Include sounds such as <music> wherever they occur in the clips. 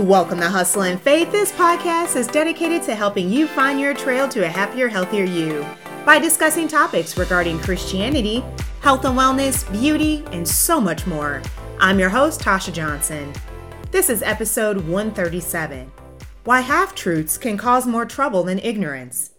Welcome to Hustle and Faith. This podcast is dedicated to helping you find your trail to a happier, healthier you by discussing topics regarding Christianity, health and wellness, beauty, and so much more. I'm your host, Tasha Johnson. This is episode 137 Why Half Truths Can Cause More Trouble Than Ignorance.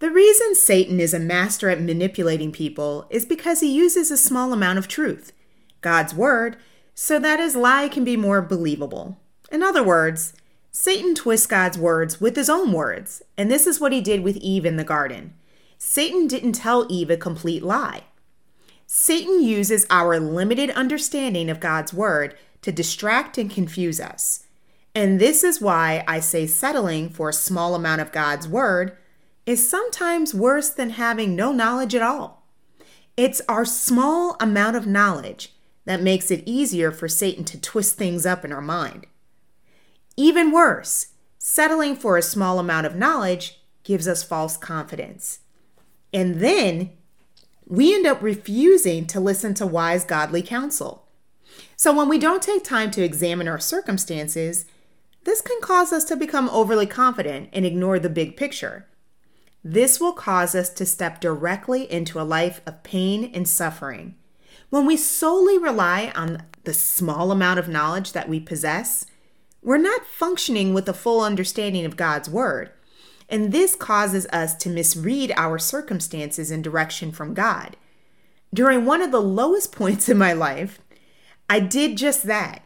The reason Satan is a master at manipulating people is because he uses a small amount of truth, God's Word, so that his lie can be more believable. In other words, Satan twists God's words with his own words, and this is what he did with Eve in the garden. Satan didn't tell Eve a complete lie. Satan uses our limited understanding of God's word to distract and confuse us. And this is why I say settling for a small amount of God's word is sometimes worse than having no knowledge at all. It's our small amount of knowledge that makes it easier for Satan to twist things up in our mind. Even worse, settling for a small amount of knowledge gives us false confidence. And then we end up refusing to listen to wise, godly counsel. So when we don't take time to examine our circumstances, this can cause us to become overly confident and ignore the big picture. This will cause us to step directly into a life of pain and suffering when we solely rely on the small amount of knowledge that we possess, we're not functioning with a full understanding of God's Word. And this causes us to misread our circumstances and direction from God. During one of the lowest <laughs> points in my life, I did just that.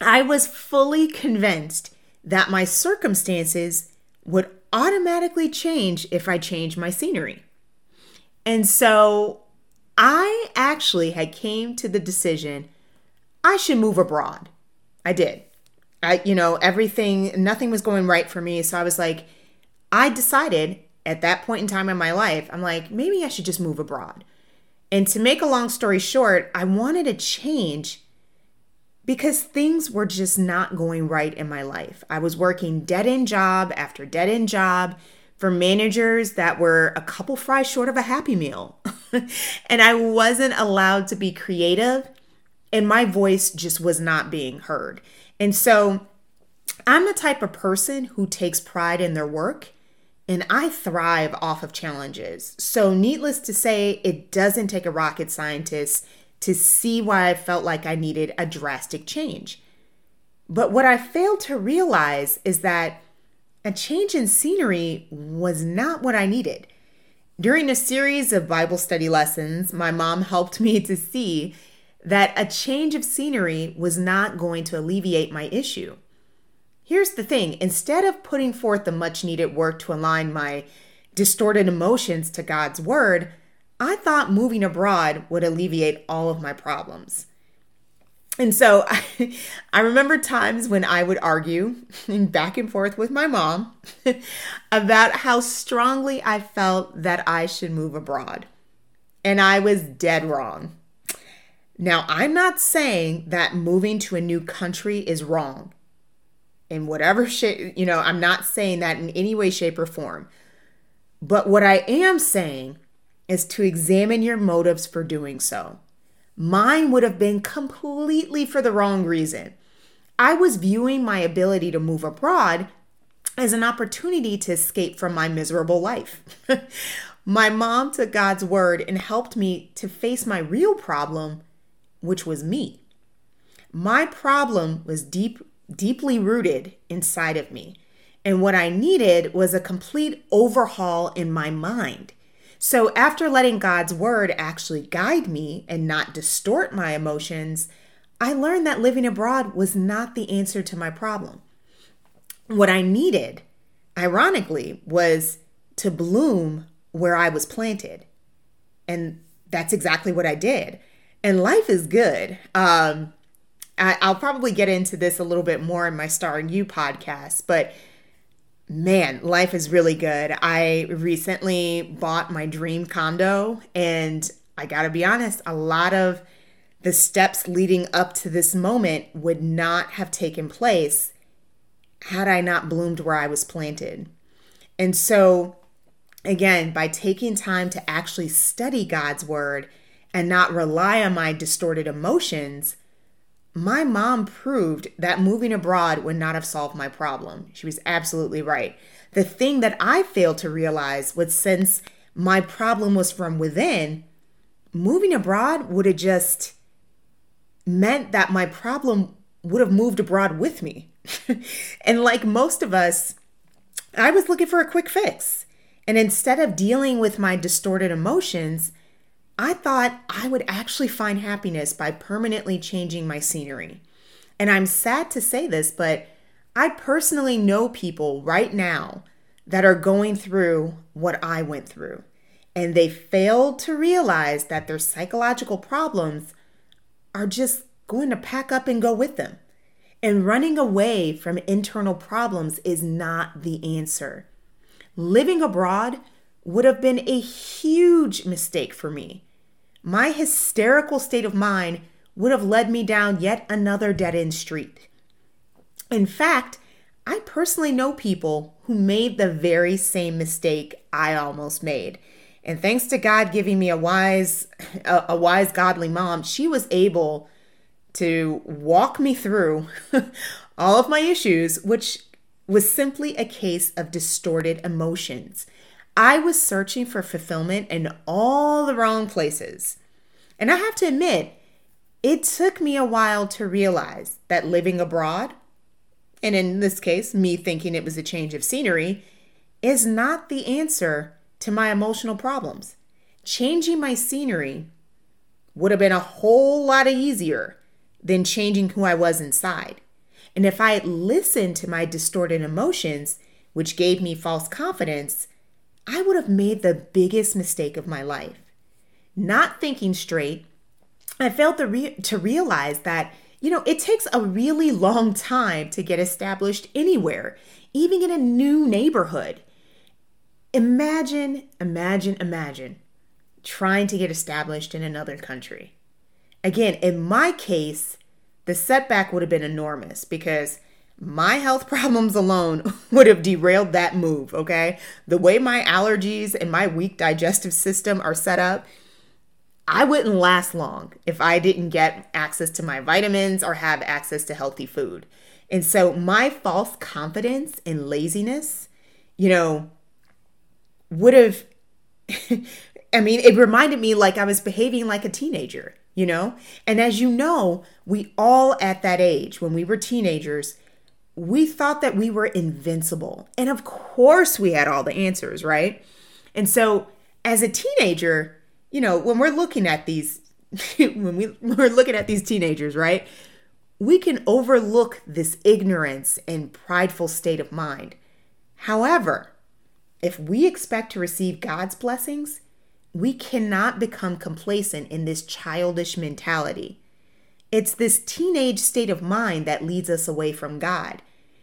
I was fully convinced that my circumstances would automatically change if I changed my scenery. And so I actually had came to the decision I should move abroad. I did. I you know, everything nothing was going right for me, so I was like I decided at that point in time in my life, I'm like maybe I should just move abroad. And to make a long story short, I wanted a change because things were just not going right in my life. I was working dead end job after dead end job for managers that were a couple fries short of a happy meal. <laughs> <laughs> and I wasn't allowed to be creative, and my voice just was not being heard. And so I'm the type of person who takes pride in their work and I thrive off of challenges. So, needless to say, it doesn't take a rocket scientist to see why I felt like I needed a drastic change. But what I failed to realize is that a change in scenery was not what I needed. During a series of Bible study lessons, my mom helped me to see that a change of scenery was not going to alleviate my issue. Here's the thing instead of putting forth the much needed work to align my distorted emotions to God's word, I thought moving abroad would alleviate all of my problems. And so I, <laughs> I remember times when I would argue back and forth with my mom <laughs> about how strongly I felt that I should move abroad. And I was dead wrong. Now, I'm not saying that moving to a new country is wrong. In whatever shape, you know, I'm not saying that in any way, shape, or form. But what I am saying is to examine your motives for doing so. Mine would have been completely for the wrong reason. I was viewing my ability to move abroad as an opportunity to escape from my miserable life. <laughs> my mom took God's word and helped me to face my real problem, which was me. My problem was deep deeply rooted inside of me. And what I needed was a complete overhaul in my mind. So, after letting God's word actually guide me and not distort my emotions, I learned that living abroad was not the answer to my problem. What I needed, ironically, was to bloom where I was planted. And that's exactly what I did. And life is good. Um, I, will probably get into this a little bit more in my Starring You podcast, but man, life is really good. I recently bought my dream condo, and I gotta be honest, a lot of the steps leading up to this moment would not have taken place had I not bloomed where I was planted. And so, again, by taking time to actually study God's word and not rely on my distorted emotions, my mom proved that moving abroad would not have solved my problem. She was absolutely right. The thing that I failed to realize was since my problem was from within, moving abroad would have just meant that my problem would have moved abroad with me. <laughs> and like most of us, I was looking for a quick fix. And instead of dealing with my distorted emotions, I thought I would actually find happiness by permanently changing my scenery. And I'm sad to say this, but I personally know people right now that are going through what I went through. And they failed to realize that their psychological problems are just going to pack up and go with them. And running away from internal problems is not the answer. Living abroad would have been a huge mistake for me. My hysterical state of mind would have led me down yet another dead end street. In fact, I personally know people who made the very same mistake I almost made. And thanks to God giving me a wise a, a wise godly mom, she was able to walk me through <laughs> all of my issues, which was simply a case of distorted emotions. I was searching for fulfillment in all the wrong places. And I have to admit, it took me a while to realize that living abroad, and in this case, me thinking it was a change of scenery, is not the answer to my emotional problems. Changing my scenery would have been a whole lot easier than changing who I was inside. And if I had listened to my distorted emotions, which gave me false confidence, I would have made the biggest mistake of my life. Not thinking straight, I failed to, re- to realize that, you know, it takes a really long time to get established anywhere, even in a new neighborhood. Imagine, imagine, imagine trying to get established in another country. Again, in my case, the setback would have been enormous because my health <laughs> problems alone would have derailed that move, okay? The way my allergies and my weak digestive system are set up, I wouldn't last long if I didn't get access to my vitamins or have access to healthy food. And so my false confidence and laziness, you know, would have <laughs> I mean, it reminded me like I was behaving like a teenager, you know? And as you know, we all at that age, when we were teenagers, we thought that we were invincible. And of course, we had all the answers, right? And so, as a teenager, you know, when we're looking at these, <laughs> when we, we're looking at these teenagers, right? We can overlook this ignorance and prideful state of mind. However, if we expect to receive God's blessings, we cannot become complacent in this childish mentality. It's this teenage state of mind that leads us away from God.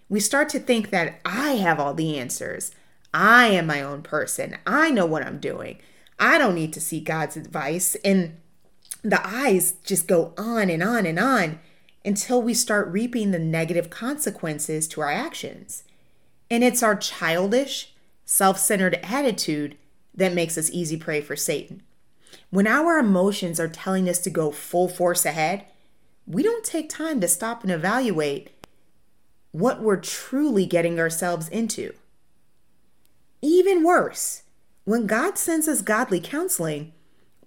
We start to think that I have all the answers. I am my own person. I know what I'm doing. I don't need to seek God's advice. And the eyes just go on and on and on until we start reaping the negative consequences to our actions. And it's our childish, self centered attitude that makes us easy prey for Satan. When our emotions are telling us to go full force ahead, we don't take time to stop and evaluate what we're truly getting ourselves into. Even worse, when God sends us godly counseling,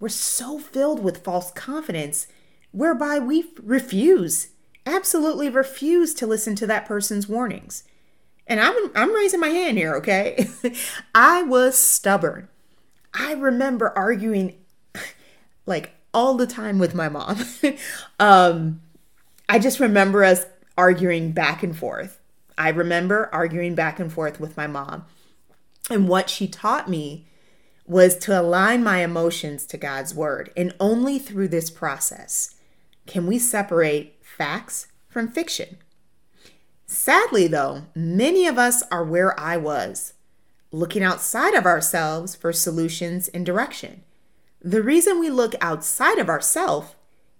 we're so filled with false confidence whereby we refuse, absolutely refuse to listen to that person's warnings. And I'm I'm raising my hand here, okay? <laughs> I was stubborn. I remember arguing <sighs> like all the time with my mom. <laughs> um I just remember us arguing back and forth. I remember arguing back and forth with my mom. And what she taught me was to align my emotions to God's word. And only through this process can we separate facts from fiction. Sadly, though, many of us are where I was, looking outside of ourselves for solutions and direction. The reason we look outside of ourselves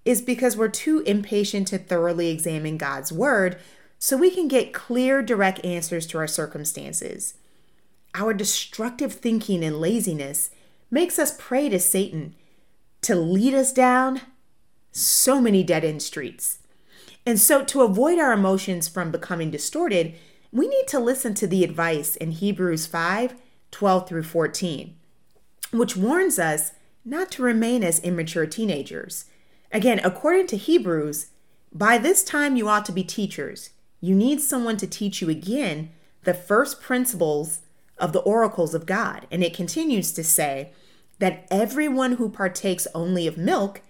is because we're too impatient to thoroughly examine God's Word so we can get clear, direct answers to our circumstances. Our destructive thinking and laziness makes us prey to Satan to lead us down so many dead end streets. And so, to avoid our emotions from becoming distorted, we need to listen to the advice in Hebrews 5 12 through 14, which warns us not to remain as immature teenagers. Again, according to Hebrews, by this time you ought to be teachers. You need someone to teach you again the first principles of the oracles of God. And it continues to say that everyone who partakes only of milk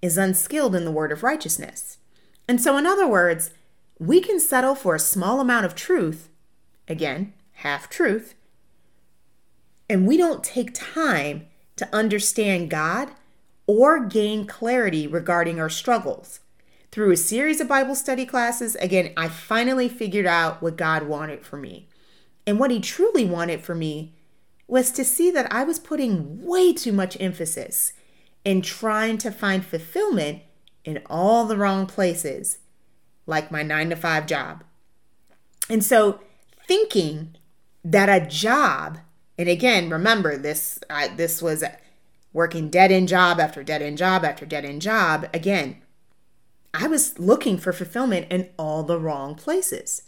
is unskilled in the word of righteousness. And so, in other words, we can settle for a small amount of truth, again, half truth, and we don't take time to understand God or gain clarity regarding our struggles. Through a series of Bible study classes, again, I finally figured out what God wanted for me. And what He truly wanted for me was to see that I was putting way too much emphasis in trying to find fulfillment in all the wrong places, like my nine to five job. And so, thinking that a job, and again, remember this, I, this was working dead end job after dead end job after dead end job. Again, I was looking for fulfillment in all the wrong places.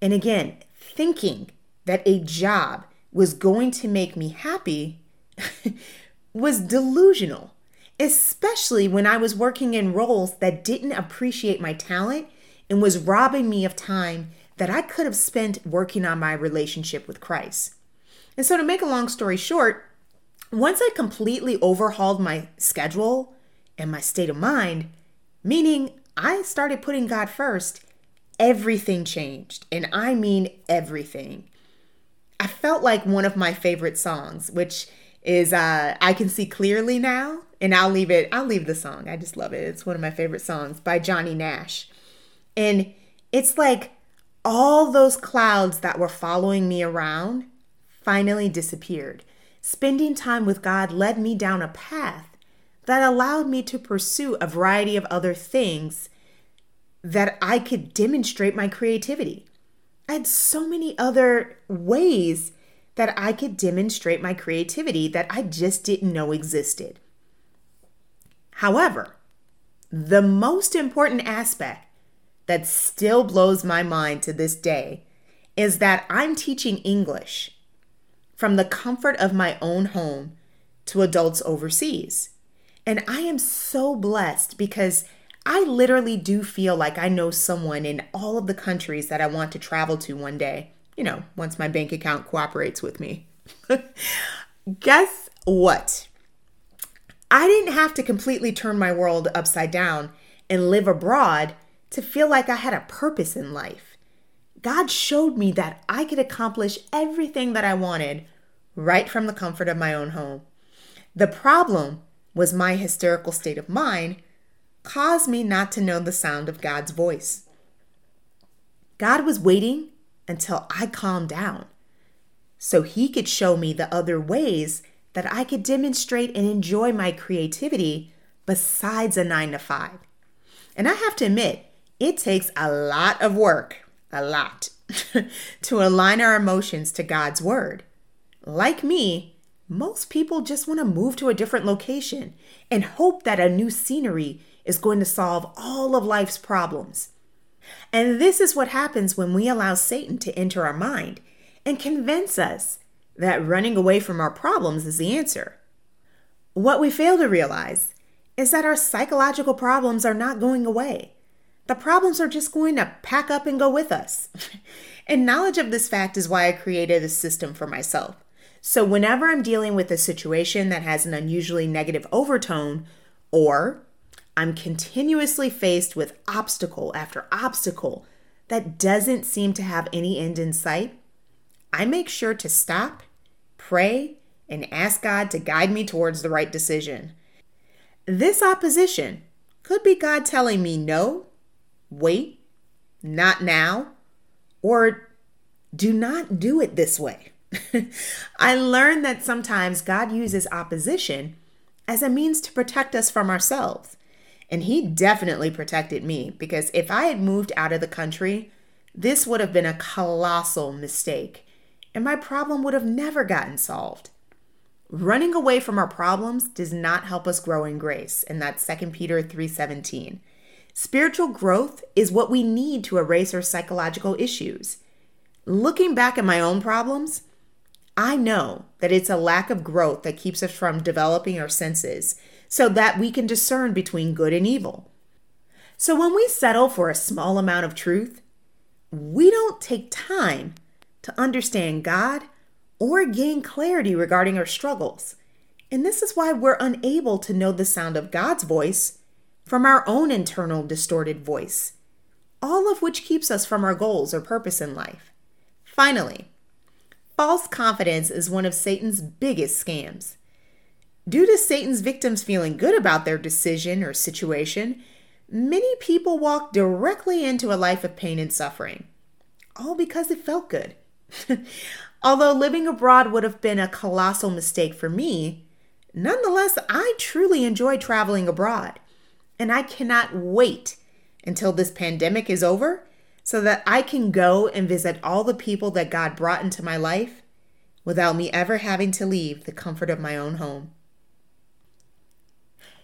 And again, thinking that a job was going to make me happy <laughs> was delusional, especially when I was working in roles that didn't appreciate my talent and was robbing me of time that I could have spent working on my relationship with Christ. And so, to make a long story short, once I completely overhauled my schedule and my state of mind, meaning I started putting God first, everything changed. And I mean everything. I felt like one of my favorite songs, which is uh, I Can See Clearly Now. And I'll leave it, I'll leave the song. I just love it. It's one of my favorite songs by Johnny Nash. And it's like all those clouds that were following me around finally disappeared. Spending time with God led me down a path that allowed me to pursue a variety of other things that I could demonstrate my creativity. I had so many other ways that I could demonstrate my creativity that I just didn't know existed. However, the most important aspect that still blows my mind to this day is that I'm teaching English from the comfort of my own home to adults overseas. And I am so blessed because I literally do feel like I know someone in all of the countries that I want to travel to one day, you know, once my bank account cooperates with me. <laughs> Guess what? I didn't have to completely turn my world upside down and live abroad to feel like I had a purpose in life. God showed me that I could accomplish everything that I wanted right from the comfort of my own home. The problem was my hysterical state of mind caused me not to know the sound of God's voice. God was waiting until I calmed down so he could show me the other ways that I could demonstrate and enjoy my creativity besides a nine to five. And I have to admit, it takes a lot of work, a lot, <laughs> to align our emotions to God's word. Like me, most people just want to move to a different location and hope that a new scenery is going to solve all of life's problems. And this is what happens when we allow Satan to enter our mind and convince us that running away from our problems is the answer. What we fail to realize is that our psychological problems are not going away. The problems are just going to pack up and go with us. <laughs> and knowledge of this fact is why I created a system for myself. So, whenever I'm dealing with a situation that has an unusually negative overtone, or I'm continuously faced with obstacle after obstacle that doesn't seem to have any end in sight, I make sure to stop, pray, and ask God to guide me towards the right decision. This opposition could be God telling me no, wait, not now, or do not do it this way. <laughs> I learned that sometimes God uses opposition as a means to protect us from ourselves. And He definitely protected me because if I had moved out of the country, this would have been a colossal mistake and my problem would have never gotten solved. Running away from our problems does not help us grow in grace, and that's 2 Peter 3:17. Spiritual growth is what we need to erase our psychological issues. Looking back at my own problems, I know that it's a lack of growth that keeps us from developing our senses so that we can discern between good and evil. So when we settle for a small amount of truth, we don't take time to understand God or gain clarity regarding our struggles. And this is why we're unable to know the sound of God's voice from our own internal distorted voice, all of which keeps us from our goals or purpose in life. Finally, false confidence is one of Satan's biggest scams. Due to Satan's victims feeling good about their decision or situation, many people walk directly into a life of pain and suffering, all because it felt good. <laughs> Although living abroad would have been a colossal mistake for me, nonetheless, I truly enjoy traveling abroad. And I cannot wait until this pandemic is over so that I can go and visit all the people that God brought into my life without me ever having to leave the comfort of my own home.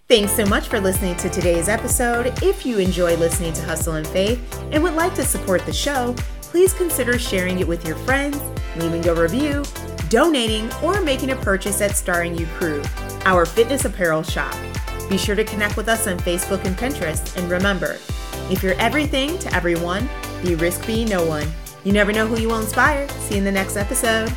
Thanks so much for listening to today's episode. If you enjoy listening to Hustle and Faith and would like to support the show, please consider sharing it with your friends, leaving a review, donating, or making a purchase at Starring You Crew, our fitness apparel shop. Be sure to connect with us on Facebook and Pinterest. And remember, if you're everything to everyone, you risk being no one. You never know who you will inspire. See you in the next episode.